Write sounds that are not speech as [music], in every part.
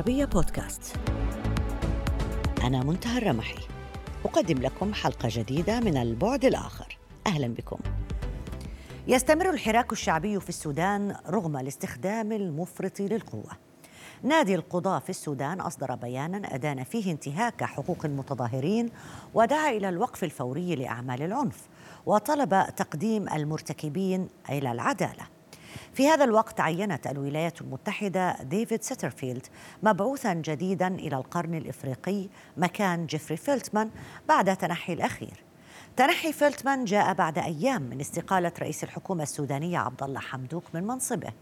العربية بودكاست. أنا منتهى الرمحي. أقدم لكم حلقة جديدة من البعد الآخر. أهلا بكم. يستمر الحراك الشعبي في السودان رغم الاستخدام المفرط للقوة. نادي القضاة في السودان أصدر بيانا أدان فيه انتهاك حقوق المتظاهرين ودعا إلى الوقف الفوري لأعمال العنف وطلب تقديم المرتكبين إلى العدالة. في هذا الوقت عينت الولايات المتحدة ديفيد سيترفيلد مبعوثا جديدا إلى القرن الإفريقي مكان جيفري فيلتمان بعد تنحي الأخير. تنحي فيلتمان جاء بعد أيام من استقالة رئيس الحكومة السودانية عبد الله حمدوك من منصبه.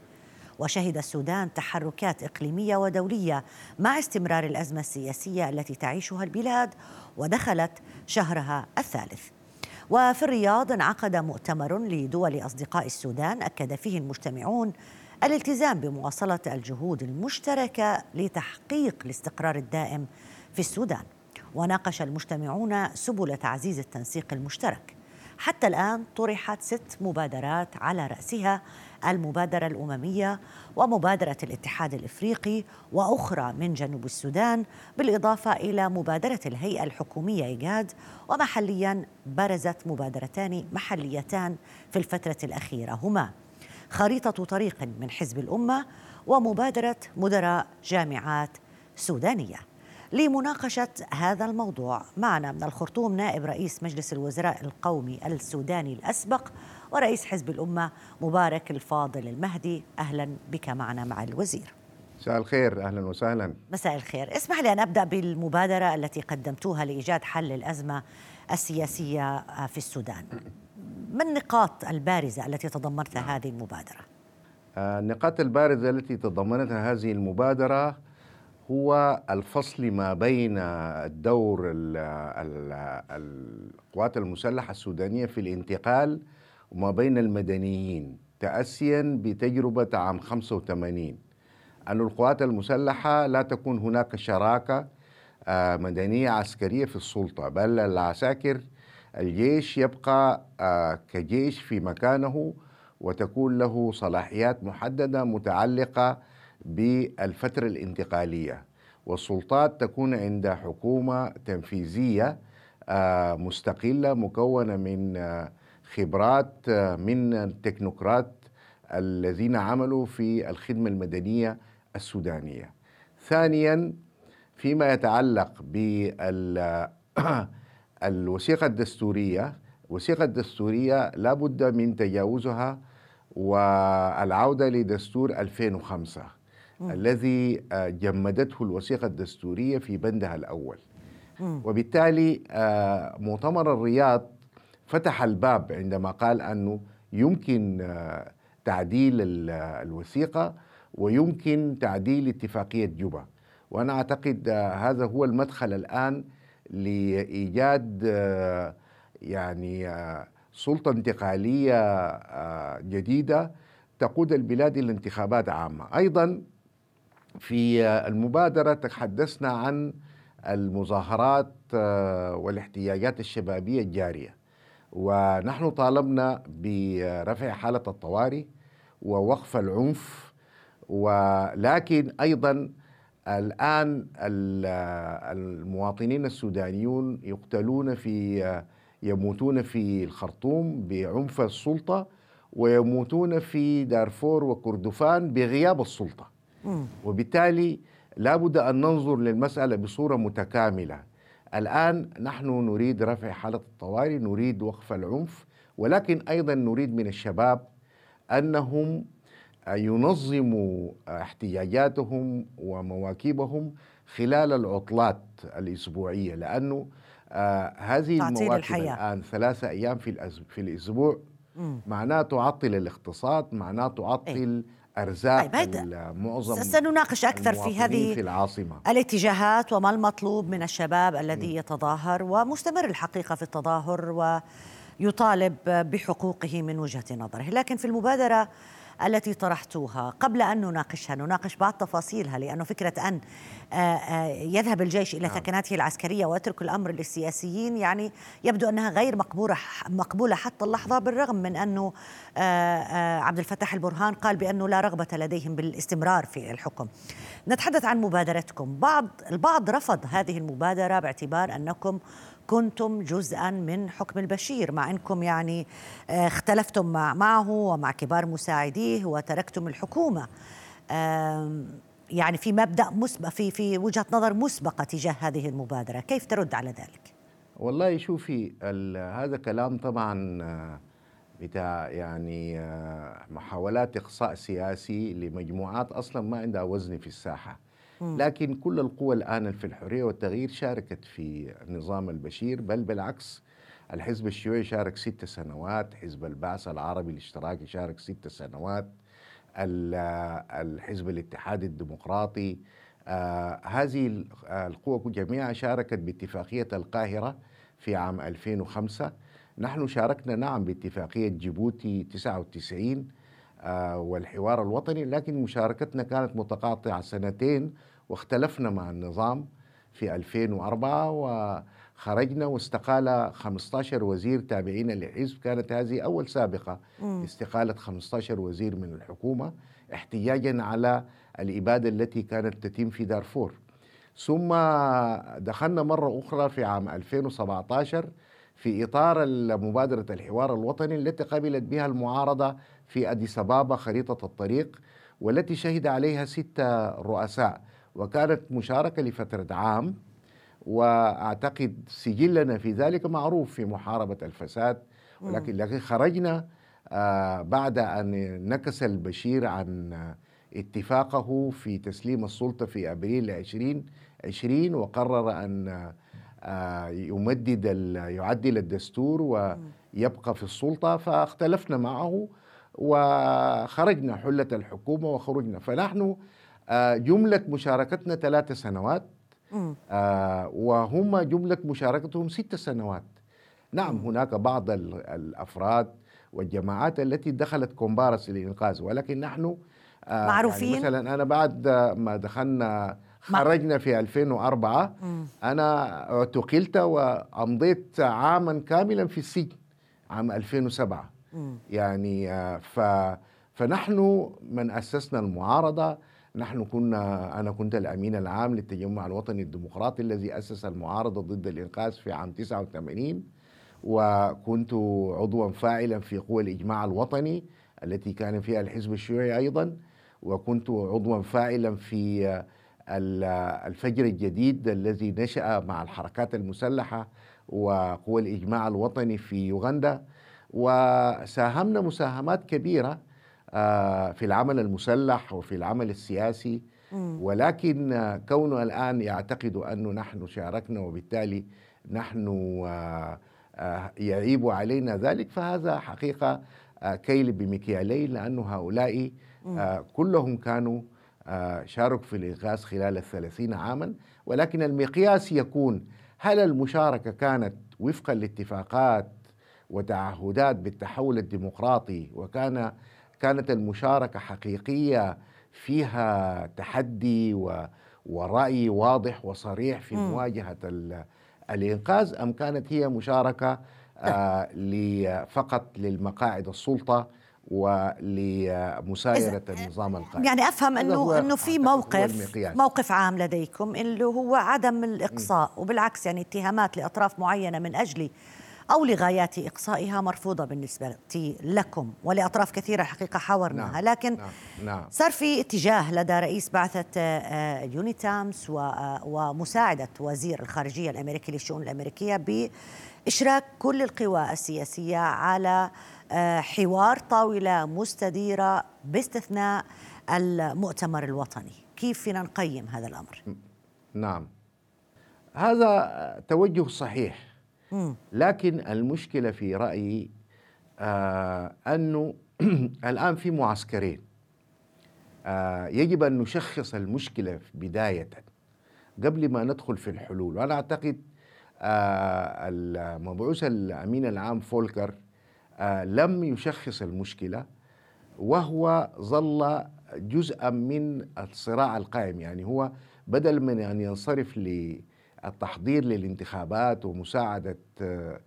وشهد السودان تحركات إقليمية ودولية مع استمرار الأزمة السياسية التي تعيشها البلاد ودخلت شهرها الثالث. وفي الرياض انعقد مؤتمر لدول أصدقاء السودان أكد فيه المجتمعون الالتزام بمواصلة الجهود المشتركة لتحقيق الاستقرار الدائم في السودان. وناقش المجتمعون سبل تعزيز التنسيق المشترك. حتى الآن طرحت ست مبادرات على رأسها المبادرة الأممية ومبادرة الاتحاد الإفريقي وأخرى من جنوب السودان بالإضافة إلى مبادرة الهيئة الحكومية إيجاد ومحليا برزت مبادرتان محليتان في الفترة الأخيرة هما خريطة طريق من حزب الأمة ومبادرة مدراء جامعات سودانية. لمناقشة هذا الموضوع معنا من الخرطوم نائب رئيس مجلس الوزراء القومي السوداني الأسبق ورئيس حزب الأمة مبارك الفاضل المهدي. أهلا بك معنا مع الوزير. مساء الخير. أهلا وسهلا. مساء الخير. اسمح لي أن أبدأ بالمبادرة التي قدمتوها لإيجاد حل الأزمة السياسية في السودان. ما النقاط البارزة التي تضمنتها هذه المبادرة؟ النقاط البارزة التي تضمنتها هذه المبادرة هو الفصل ما بين الدور القوات المسلحة السودانية في الانتقال وما بين المدنيين تأسيا بتجربة عام 85 أن القوات المسلحة لا تكون هناك شراكة آه، مدنية عسكرية في السلطة بل العساكر الجيش يبقى آه، كجيش في مكانه وتكون له صلاحيات محددة متعلقة بالفترة الانتقالية. والسلطات تكون عند حكومة تنفيذية آه، مستقلة مكونة من خبرات آه، من التكنوقراط الذين عملوا في الخدمة المدنية السودانية. ثانيا فيما يتعلق بالوثيقة [coughs] الدستورية الوثيقة الدستورية. لا بد من تجاوزها والعودة لدستور 2005 الذي آه، جمدته الوثيقة الدستورية في بندها الأول. وبالتالي آه، مؤتمر الرياض فتح الباب عندما قال أنه يمكن آه، تعديل الوثيقة ويمكن تعديل اتفاقية جوبا. وأنا أعتقد هذا هو المدخل الآن لإيجاد يعني سلطة انتقالية جديدة تقود البلاد إلى انتخابات عامة. أيضا في المبادرة تحدثنا عن المظاهرات آه، والاحتياجات الشبابية الجارية. ونحن طالبنا برفع حالة الطوارئ ووقف العنف ولكن أيضا الآن المواطنين السودانيون يقتلون في يموتون في الخرطوم بعنف السلطة ويموتون في دارفور وكردفان بغياب السلطة. وبالتالي لابد أن ننظر للمسألة بصورة متكاملة. الآن نحن نريد رفع حالة الطوارئ نريد وقف العنف ولكن أيضا نريد من الشباب أنهم ينظموا احتياجاتهم ومواكبهم خلال العطلات الأسبوعية لأنه آه هذه المواكب الآن ثلاثة أيام في, في الأسبوع. معناه تعطل الاقتصاد معناه تعطل إيه؟ أرزاق طيب معظم سنناقش أكثر في هذه في العاصمة. الاتجاهات وما المطلوب من الشباب الذي يتظاهر ومستمر الحقيقة في التظاهر ويطالب بحقوقه من وجهة نظره، لكن في المبادرة التي طرحتوها. قبل أن نناقشها نناقش بعض تفاصيلها لأنه فكرة أن آه، آه، يذهب الجيش إلى نعم. ثكناته العسكرية ويترك الأمر للسياسيين يعني يبدو أنها غير مقبولة مقبولة حتى اللحظة بالرغم من أنه آه، عبد الفتاح البرهان قال بأنه لا رغبة لديهم بالاستمرار في الحكم. نتحدث عن مبادرتكم. بعض البعض رفض هذه المبادرة باعتبار أنكم كنتم جزءا من حكم البشير مع إنكم يعني آه، اختلفتم مع معه ومع كبار مساعديه وتركتم الحكومة. يعني في مبدأ مسبق في في وجهة نظر مسبقة تجاه هذه المبادرة. كيف ترد على ذلك؟ والله شوفي هذا كلام طبعا آه، بتاع يعني آه، محاولات إقصاء سياسي لمجموعات أصلا ما عندها وزن في الساحة. لكن كل القوى الآن في الحرية والتغيير شاركت في نظام البشير بل بالعكس الحزب الشيوعي شارك ست سنوات حزب البعث العربي الاشتراكي شارك ست سنوات الحزب الاتحادي الديمقراطي. آه هذه القوى جميعها شاركت باتفاقية القاهرة في عام 2005 نحن شاركنا نعم باتفاقية جيبوتي 99 آه والحوار الوطني لكن مشاركتنا كانت متقاطعة سنتين واختلفنا مع النظام في 2004 وخرجنا واستقال 15 وزير تابعين للحزب كانت هذه أول سابقة. استقالة 15 وزير من الحكومة احتجاجا على الإبادة التي كانت تتم في دارفور. ثم دخلنا مرة أخرى في عام 2017 في إطار مبادرة الحوار الوطني التي قبلت بها المعارضة في أديس أبابا خريطة الطريق والتي شهد عليها ستة رؤساء. وكانت مشاركة لفترة عام وأعتقد سجلنا في ذلك معروف في محاربة الفساد. ولكن لكن خرجنا آه بعد أن نكس البشير عن اتفاقه في تسليم السلطة في أبريل 2020 وقرر أن آه يمدد يعدل الدستور ويبقى في السلطة. فاختلفنا معه وخرجنا حلة الحكومة وخرجنا. فنحن آه، جملة مشاركتنا ثلاث سنوات آه وهم جملة مشاركتهم ست سنوات. نعم هناك بعض الأفراد والجماعات التي دخلت كومبارس للإنقاذ ولكن نحن آه يعني معروفين؟ يعني مثلا أنا بعد ما دخلنا خرجنا في 2004 مم. أنا اعتقلت وأمضيت عاما كاملا في السجن عام 2007 مم. يعني آه ف فنحن من أسسنا المعارضة نحن كنا أنا كنت الأمين العام للتجمع الوطني الديمقراطي الذي أسس المعارضة ضد الإنقاذ في عام 89 وكنت عضوا فاعلا في قوى الإجماع الوطني التي كان فيها الحزب الشيوعي أيضا وكنت عضوا فاعلا في الفجر الجديد الذي نشأ مع الحركات المسلحة وقوى الإجماع الوطني في يوغندا وساهمنا مساهمات كبيرة آه، في العمل المسلح وفي العمل السياسي. ولكن كونه الآن يعتقد أنه نحن شاركنا وبالتالي نحن آه، آه، يعيب علينا ذلك فهذا حقيقة كيل بمكيالين لأن هؤلاء كلهم كانوا شاركوا في الإنقاذ خلال الثلاثين عاما. ولكن المقياس يكون هل المشاركة كانت وفقا لاتفاقات وتعهدات بالتحول الديمقراطي وكان كانت المشاركة حقيقية فيها تحدي ورأي واضح وصريح في مواجهة الإنقاذ أم كانت هي مشاركة آه فقط للمقاعد السلطة ولمسايرة النظام القائم. يعني أفهم أنه أنه في موقف موقف عام لديكم اللي هو عدم الإقصاء وبالعكس يعني اتهامات لأطراف معينة من أجل أو لغايات إقصائها مرفوضة بالنسبة لكم ولأطراف كثيرة حقيقة حاورناها. نعم لكن نعم نعم. صار في اتجاه لدى رئيس بعثة آه، يونيتامس آه، ومساعدة وزير الخارجية الأمريكي للشؤون الأمريكية بإشراك كل القوى السياسية على آه، حوار طاولة مستديرة باستثناء المؤتمر الوطني. كيف فينا نقيم هذا الأمر؟ نعم. هذا توجه صحيح. لكن المشكلة في رأيي آه أنه [clears throat] الآن في معسكرين. آه يجب أن نشخص المشكلة بداية. قبل ما ندخل في الحلول وأنا أعتقد آه المبعوث الأمين العام فولكر آه لم يشخص المشكلة وهو ظل جزءا من الصراع القائم. يعني هو بدل من أن ينصرف للتحضير للانتخابات ومساعدة آه،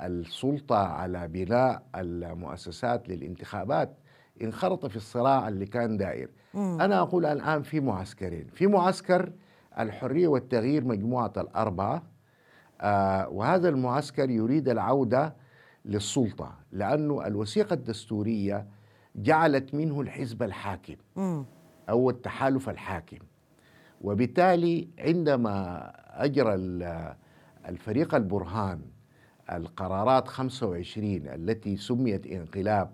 السلطة على بناء المؤسسات للانتخابات انخرط في الصراع اللي كان داير مم. أنا أقول الآن في معسكرين في معسكر الحرية والتغيير مجموعة الأربعة آه وهذا المعسكر يريد العودة للسلطة لأنه الوثيقة الدستورية جعلت منه الحزب الحاكم مم. أو التحالف الحاكم وبالتالي عندما أجرى الفريق البرهان القرارات 25 التي سميت انقلاب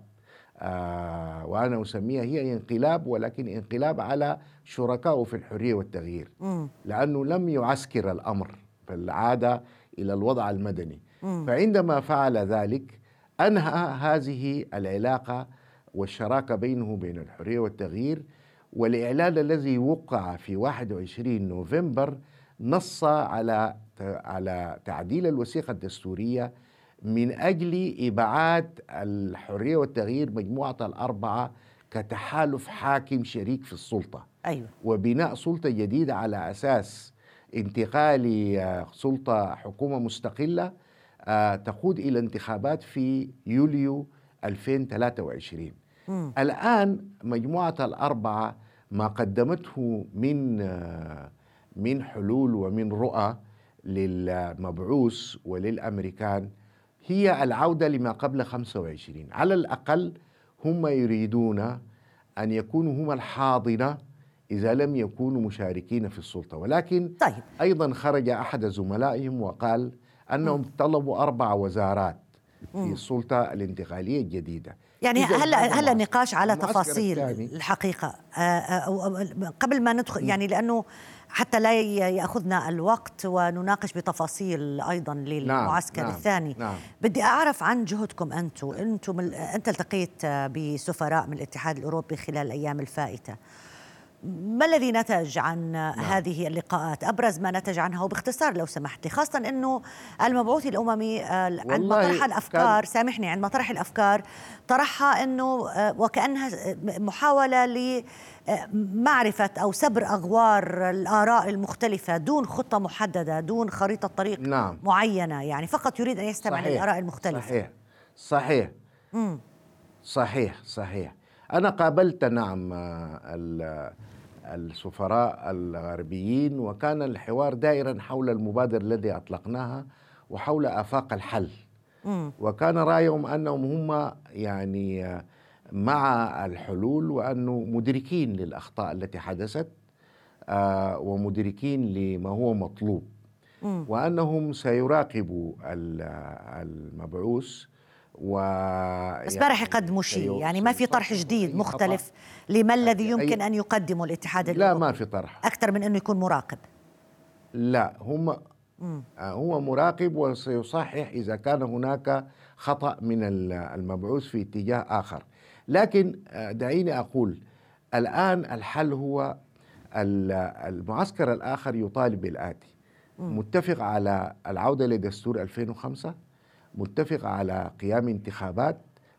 آه وأنا أسميها هي انقلاب ولكن انقلاب على شركائه في الحرية والتغيير م. لأنه لم يعسكر الأمر فالعادة إلى الوضع المدني م. فعندما فعل ذلك أنهى هذه العلاقة والشراكة بينه وبين الحرية والتغيير والإعلان الذي وقع في 21 نوفمبر نص على على تعديل الوثيقة الدستورية من أجل إبعاد الحرية والتغيير مجموعة الأربعة كتحالف حاكم شريك في السلطة أيوة. وبناء سلطة جديدة على أساس انتقال سلطة حكومة مستقلة آه، تقود إلى انتخابات في يوليو 2023 م. الآن مجموعة الأربعة ما قدمته من آه، من حلول ومن رؤى للمبعوث وللأمريكان. هي العودة لما قبل 25 على الأقل هم يريدون أن يكونوا هم الحاضنة إذا لم يكونوا مشاركين في السلطة. ولكن طيب. أيضا خرج أحد زملائهم وقال أنهم م. طلبوا أربع وزارات في السلطة الانتقالية الجديدة. يعني هلا هلا نقاش على تفاصيل الحقيقة؟ آه، آه، قبل ما ندخل يعني لأنه حتى لا يأخذنا الوقت ونناقش بتفاصيل أيضا للمعسكر نعم الثاني. نعم. بدي أعرف عن جهدكم أنتم أنتم أنت التقيت بسفراء من الاتحاد الأوروبي خلال الأيام الفائتة. ما الذي نتج عن نعم. هذه اللقاءات؟ أبرز ما نتج عنها وباختصار لو سمحت خاصة أنه المبعوث الأممي آه، عند طرح الأفكار كان سامحني عند طرح الأفكار طرحها أنه آه، وكأنها محاولة لمعرفة أو سبر أغوار الآراء المختلفة دون خطة محددة دون خريطة طريق نعم. معينة يعني فقط يريد أن يستمع صحيح. للآراء المختلفة صحيح صحيح مم. صحيح صحيح أنا قابلت نعم السفراء الغربيين وكان الحوار دائرا حول المبادرة الذي أطلقناها وحول آفاق الحل وكان رأيهم أنهم هم يعني مع الحلول وأنه مدركين للأخطاء التي حدثت آه، ومدركين لما هو مطلوب. وأنهم سيراقبوا المبعوث و بس ما راح يقدموا شيء يعني ما في طرح جديد مختلف لما الذي يمكن أن يقدمه الاتحاد لا ما في طرح. أكثر من أنه يكون مراقب. لا هم آه، هو مراقب وسيصحح إذا كان هناك خطأ من المبعوث في اتجاه آخر. لكن آه، دعيني أقول الآن الحل هو المعسكر الآخر يطالب بالآتي. متفق على العودة لدستور 2005 متفقة على قيام انتخابات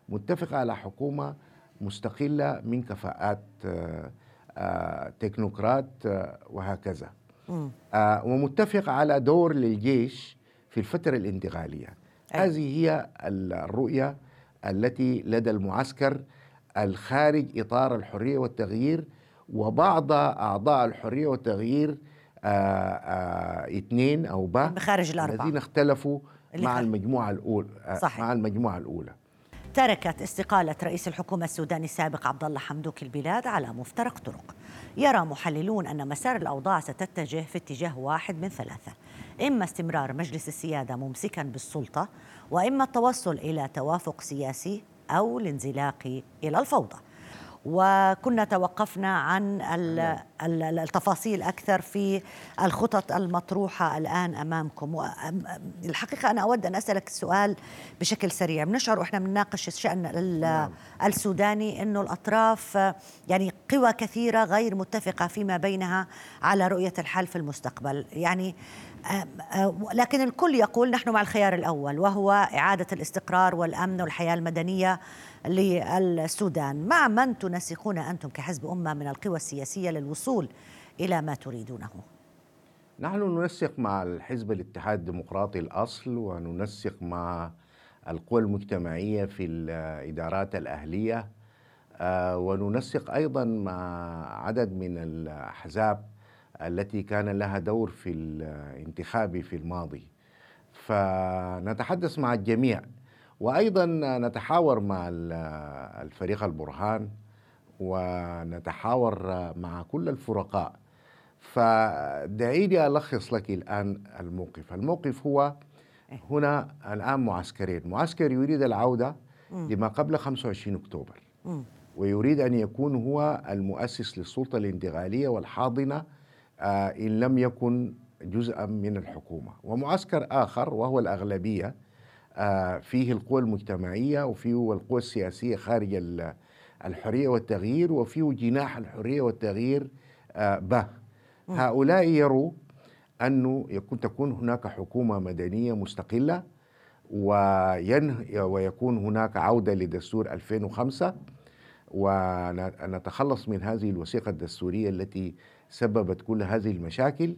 متفقة على حكومة مستقلة من كفاءات آه، آه، تكنوقراط وهكذا. ومتفق على دور للجيش في الفترة الانتقالية. هذه هي الرؤية التي لدى المعسكر الخارج إطار الحرية والتغيير وبعض أعضاء الحرية والتغيير اثنين أو با خارج الأربعة الذين اختلفوا مع المجموعة الأولى آه، صحيح. مع المجموعة الأولى تركت استقالة رئيس الحكومة السوداني السابق عبد الله حمدوك البلاد على مفترق طرق. يرى محللون أن مسار الأوضاع ستتجه في اتجاه واحد من ثلاثة، إما استمرار مجلس السيادة ممسكا بالسلطة، وإما التوصل إلى توافق سياسي أو الانزلاق إلى الفوضى. وكنا توقفنا عن التفاصيل أكثر في الخطط المطروحة الآن أمامكم الحقيقة أنا أود أن أسألك السؤال بشكل سريع بنشعر وإحنا بنناقش الشأن نعم. السوداني إنه الأطراف يعني قوى كثيرة غير متفقة فيما بينها على رؤية الحل في المستقبل يعني لكن الكل يقول نحن مع الخيار الأول وهو إعادة الاستقرار والأمن والحياة المدنية للسودان. مع من تنسقون أنتم كحزب أمة من القوى السياسية للوصول إلى ما تريدونه؟ نحن ننسق مع الحزب الاتحاد الديمقراطي الأصل وننسق مع القوى المجتمعية في الإدارات الأهلية آه، وننسق أيضا مع عدد من الأحزاب التي كان لها دور في الانتخاب في الماضي. فنتحدث مع الجميع وأيضا نتحاور مع الفريق البرهان ونتحاور مع كل الفرقاء. فدعيني ألخص لك الآن الموقف. الموقف هو هنا الآن معسكرين. معسكر يريد العودة لما قبل 25 أكتوبر. ويريد أن يكون هو المؤسس للسلطة الانتقالية والحاضنة إن لم يكن جزءا من الحكومة. ومعسكر آخر وهو الأغلبية آه، فيه القوى المجتمعية وفيه القوى السياسية خارج الحرية والتغيير وفيه جناح الحرية والتغيير آه، به. هؤلاء يروا أنه يكون تكون هناك حكومة مدنية مستقلة ويكون هناك عودة لدستور 2005 ونتخلص من هذه الوثيقة الدستورية التي سببت كل هذه المشاكل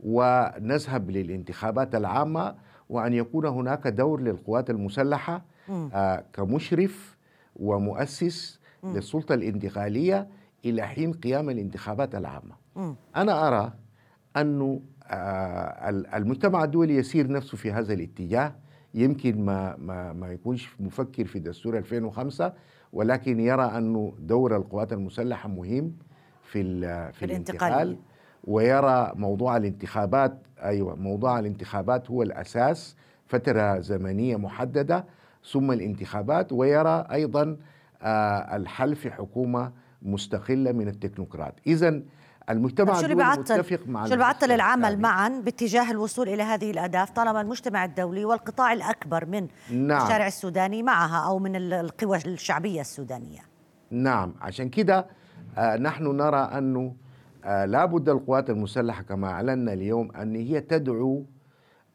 ونذهب للانتخابات العامة وأن يكون هناك دور للقوات المسلحة آه كمشرف ومؤسس م. للسلطة الانتقالية إلى حين قيام الانتخابات العامة م. أنا أرى أن آه المجتمع الدولي يسير نفسه في هذا الاتجاه يمكن ما ما ما يكونش مفكر في دستور 2005 ولكن يرى أنه دور القوات المسلحة مهم في في الانتقال. ويرى موضوع الانتخابات أيوه موضوع الانتخابات هو الأساس فترة زمنية محددة ثم الانتخابات ويرى أيضا آه الحل في حكومة مستقلة من التكنوقراط. اذا المجتمع شو اللي بيعطل؟ متفق مع شو اللي بيعطل العمل معا باتجاه الوصول إلى هذه الأهداف طالما المجتمع الدولي والقطاع الأكبر من نعم. الشارع السوداني معها أو من القوى الشعبية السودانية؟ نعم عشان كده نحن نرى أنه آه، لا بد القوات المسلحة كما أعلنا اليوم أن هي تدعو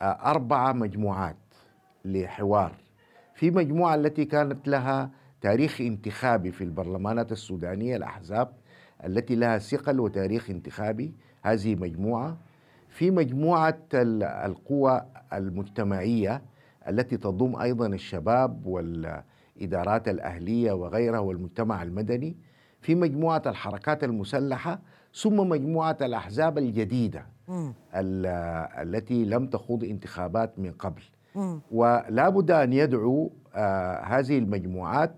آه، أربعة مجموعات لحوار. في مجموعة التي كانت لها تاريخ انتخابي في البرلمانات السودانية الأحزاب التي لها ثقل وتاريخ انتخابي هذه مجموعة. في مجموعة القوى المجتمعية التي تضم أيضا الشباب والإدارات الأهلية وغيرها والمجتمع المدني. في مجموعة الحركات المسلحة ثم مجموعة الأحزاب الجديدة التي لم تخوض انتخابات من قبل. ولا بد أن يدعو آه هذه المجموعات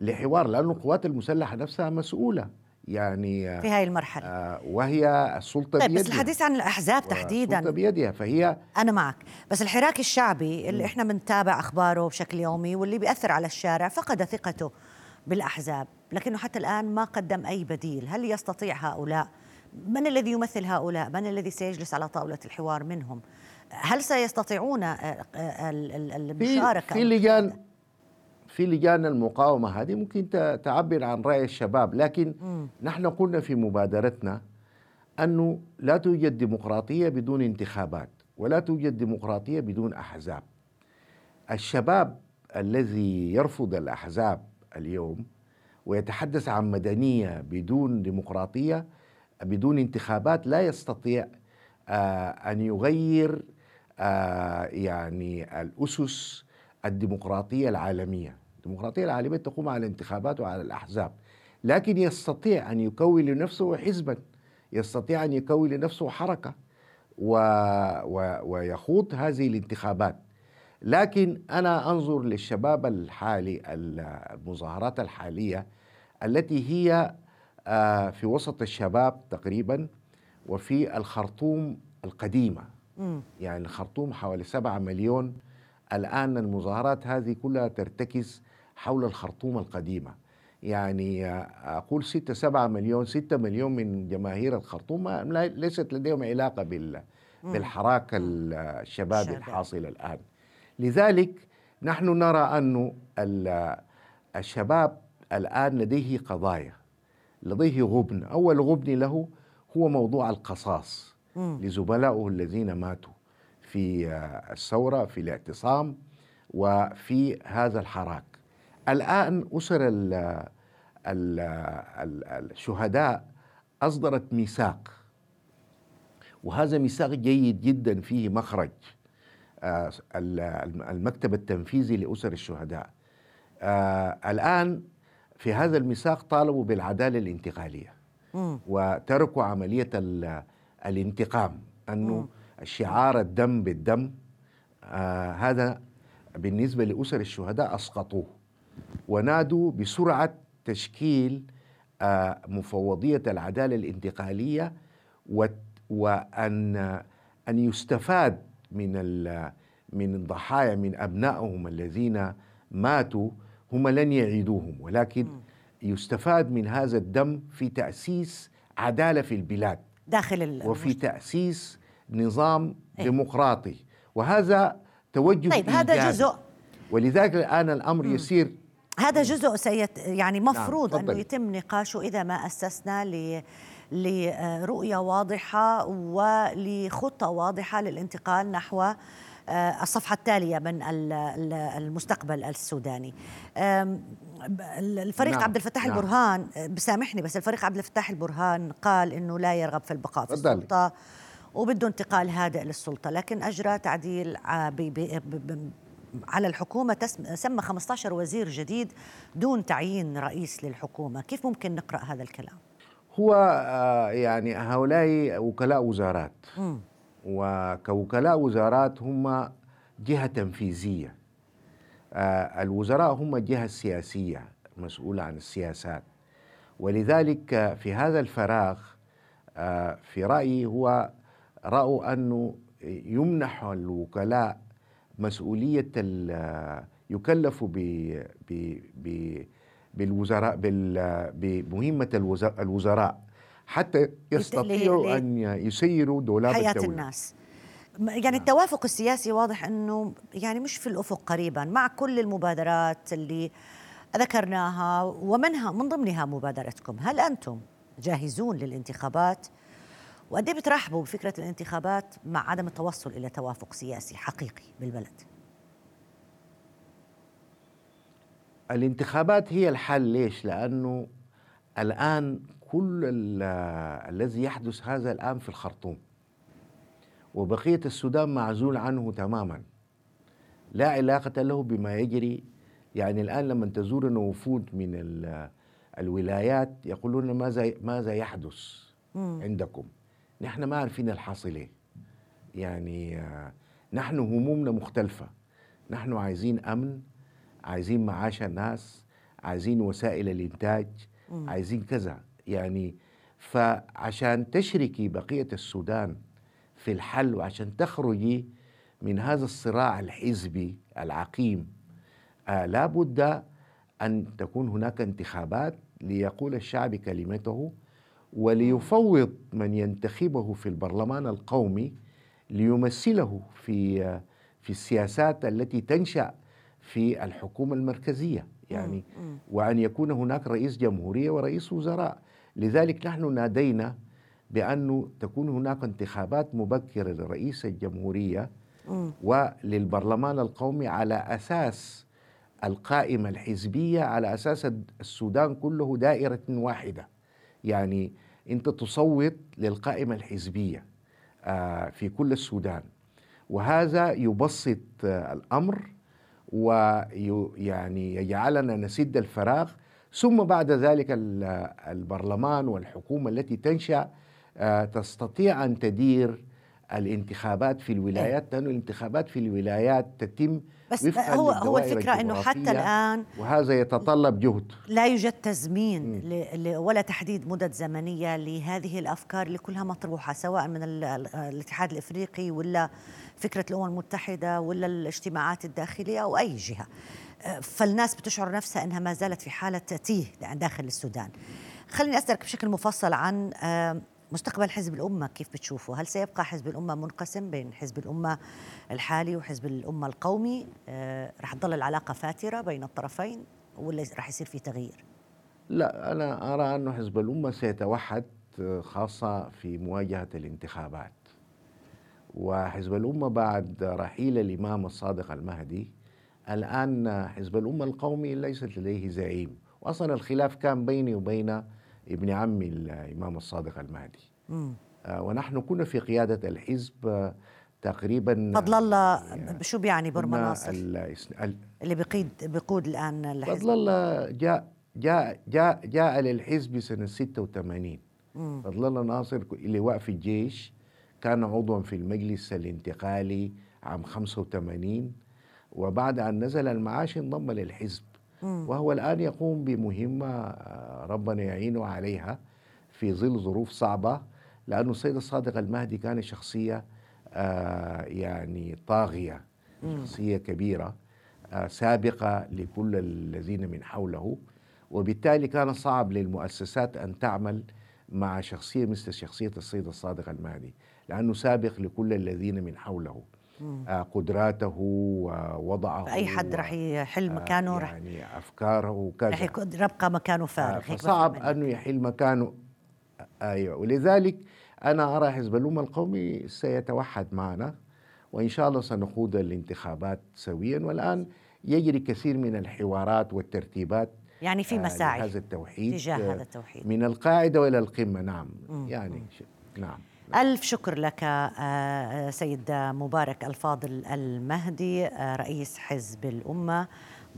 لحوار لأن القوات المسلحة نفسها مسؤولة. يعني آه، في هذه المرحلة. آه وهي السلطة طيب بيدها. بس الحديث عن الأحزاب تحديدا. السلطة بيدها فهي أنا معك. بس الحراك الشعبي اللي م. إحنا بنتابع أخباره بشكل يومي واللي بيأثر على الشارع فقد ثقته بالأحزاب. لكنه حتى الآن ما قدم أي بديل. هل يستطيع هؤلاء؟ من الذي يمثل هؤلاء؟ من الذي سيجلس على طاولة الحوار منهم؟ هل سيستطيعون المشاركة؟ في لجان في لجان المقاومة هذه ممكن تعبر عن رأي الشباب لكن م. نحن قلنا في مبادرتنا أنه لا توجد ديمقراطية بدون انتخابات ولا توجد ديمقراطية بدون أحزاب. الشباب الذي يرفض الأحزاب اليوم ويتحدث عن مدنية بدون ديمقراطية بدون انتخابات لا يستطيع آه، أن يغير آه، يعني الأسس الديمقراطية العالمية، الديمقراطية العالمية تقوم على الانتخابات وعلى الأحزاب، لكن يستطيع أن يكون لنفسه حزبا، يستطيع أن يكون لنفسه حركة و و ويخوض هذه الانتخابات. لكن أنا أنظر للشباب الحالي المظاهرات الحالية التي هي آه، في وسط الشباب تقريبا وفي الخرطوم القديمة. يعني الخرطوم حوالي سبعة مليون. الآن المظاهرات هذه كلها ترتكز حول الخرطوم القديمة. يعني آه، أقول ستة سبعة مليون ستة مليون من جماهير الخرطوم ليست لديهم علاقة بالحراك الشبابي الحاصل الآن. لذلك نحن نرى أن الشباب الآن لديه قضايا لديه غبن. أول غبن له هو موضوع القصاص لزملائه الذين ماتوا في الثورة في الاعتصام وفي هذا الحراك. الآن أسر ال ال ال الشهداء أصدرت ميثاق وهذا ميثاق جيد جدا فيه مخرج. المكتب التنفيذي لأسر الشهداء. آه، الآن في هذا الميثاق طالبوا بالعدالة الانتقالية وتركوا عملية الانتقام أنه الشعار الدم بالدم. آه هذا بالنسبة لأسر الشهداء أسقطوه ونادوا بسرعة تشكيل آه مفوضية العدالة الانتقالية وأن أن يستفاد من من الضحايا من أبنائهم الذين ماتوا هم لن يعيدوهم ولكن يستفاد من هذا الدم في تأسيس عدالة في البلاد. داخل وفي تأسيس نظام إيه؟ ديمقراطي. وهذا توجه طيب هذا جزء. ولذلك الآن الأمر مم. يسير هذا جزء سيت يعني مفروض نعم. أنه يتم نقاشه إذا ما أسسنا ل لرؤية واضحة ولخطة واضحة للانتقال نحو آه، الصفحة التالية من المستقبل السوداني الفريق نعم. عبد الفتاح نعم. البرهان بسامحني بس الفريق عبد الفتاح البرهان قال إنه لا يرغب في البقاء في السلطة وبده انتقال هادئ للسلطة لكن أجرى تعديل على الحكومة سمى 15 وزير جديد دون تعيين رئيس للحكومة كيف ممكن نقرأ هذا الكلام؟ هو آه، يعني هؤلاء وكلاء وزارات م. وكوكلاء وزارات هم جهة تنفيذية آه، الوزراء هم الجهة السياسية المسؤولة عن السياسات ولذلك في هذا الفراغ آه، في رأيي هو رأوا أنه يمنح الوكلاء مسؤولية يكلفوا بالوزراء بمهمة الوزراء حتى يستطيعوا أن يسيروا دولاب حياة الدولة. الناس يعني نعم. التوافق السياسي واضح أنه يعني مش في الأفق قريبا مع كل المبادرات اللي ذكرناها ومنها من ضمنها مبادرتكم هل أنتم جاهزون للانتخابات وقد إيه بترحبوا بفكرة الانتخابات مع عدم التوصل إلى توافق سياسي حقيقي بالبلد؟ الانتخابات هي الحل ليش؟ لأنه الآن كل الذي يحدث هذا الآن في الخرطوم. وبقية السودان معزول عنه تماما. لا علاقة له بما يجري. يعني الآن لما تزورنا وفود من الولايات يقولون ماذا ماذا يحدث عندكم؟ نحن ما عارفين الحاصل إيه. يعني آه، نحن همومنا مختلفة. نحن عايزين أمن عايزين معاش الناس عايزين وسائل الإنتاج عايزين كذا. يعني فعشان تشركي بقية السودان في الحل وعشان تخرجي من هذا الصراع الحزبي العقيم آه لابد أن تكون هناك انتخابات ليقول الشعب كلمته وليفوض من ينتخبه في البرلمان القومي ليمثله في في السياسات التي تنشأ في الحكومة المركزية. يعني وأن يكون هناك رئيس جمهورية ورئيس وزراء. لذلك نحن نادينا بأن تكون هناك انتخابات مبكرة لرئيس الجمهورية وللبرلمان القومي على أساس القائمة الحزبية على أساس السودان كله دائرة واحدة. يعني انت تصوت للقائمة الحزبية آه، في كل السودان. وهذا يبسط آه، الأمر ويعني يجعلنا نسد الفراغ. ثم بعد ذلك البرلمان والحكومة التي تنشأ آه، تستطيع أن تدير الانتخابات في الولايات لأن الانتخابات في الولايات تتم بس هو هو الفكرة أنه حتى الآن وهذا يتطلب جهد. لا يوجد تزمين ولا تحديد مدد زمنية لهذه الأفكار اللي كلها مطروحة سواء من الاتحاد الإفريقي ولا فكرة الأمم المتحدة ولا الاجتماعات الداخلية أو أي جهة. فالناس بتشعر نفسها أنها ما زالت في حالة تيه داخل السودان. خليني أسألك بشكل مفصل عن مستقبل حزب الأمة كيف بتشوفه؟ هل سيبقى حزب الأمة منقسم بين حزب الأمة الحالي وحزب الأمة القومي؟ آه رح تظل العلاقة فاترة بين الطرفين ولا رح يصير في تغيير؟ لا أنا أرى أن حزب الأمة سيتوحد آه، خاصة في مواجهة الانتخابات. وحزب الأمة بعد رحيل الإمام الصادق المهدي الآن حزب الأمة القومي ليست لديه زعيم. وأصلا الخلاف كان بيني وبين ابن عمي الإمام الصادق المهدي. آه، ونحن كنا في قيادة الحزب تقريبا فضل الله شو بيعني برما ناصر اللي بيقيد بيقود الآن الحزب. فضل الله جاء جاء جاء جاء للحزب سنة 86 فضل الله ناصر اللي وقف في الجيش كان عضوا في المجلس الانتقالي عام 85 وبعد أن نزل المعاش انضم للحزب. وهو الآن يقوم بمهمة آه، ربنا يعينه عليها في ظل ظروف صعبة لأنه السيد الصادق المهدي كان شخصية آه، يعني طاغية شخصية كبيرة آه، سابقة لكل الذين من حوله وبالتالي كان صعب للمؤسسات أن تعمل مع شخصية مثل شخصية السيد الصادق المهدي لأنه سابق لكل الذين من حوله. قدراته ووضعه أي حد رح يحل آه، مكانه رح يعني أفكاره وكذا. رح يبقى مكانه فارغ آه فصعب أنه يحل مكانه. أيوة ولذلك أنا أرى حزب الأمة القومي سيتوحد معنا وإن شاء الله سنخوض الانتخابات سويا. والآن يجري كثير من الحوارات والترتيبات يعني في آه، مساعي هذا التوحيد تجاه هذا التوحيد. من القاعدة وإلى القمة. نعم مم. يعني نعم. ألف شكر لك آه، سيد مبارك الفاضل المهدي آه، رئيس حزب الأمة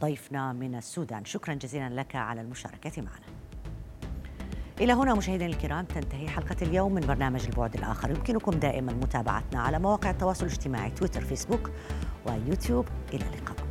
ضيفنا من السودان. شكرا جزيلا لك على المشاركة معنا. إلى هنا مشاهدينا الكرام تنتهي حلقة اليوم من برنامج البعد الآخر. يمكنكم دائما متابعتنا على مواقع التواصل الاجتماعي تويتر فيسبوك ويوتيوب. إلى اللقاء.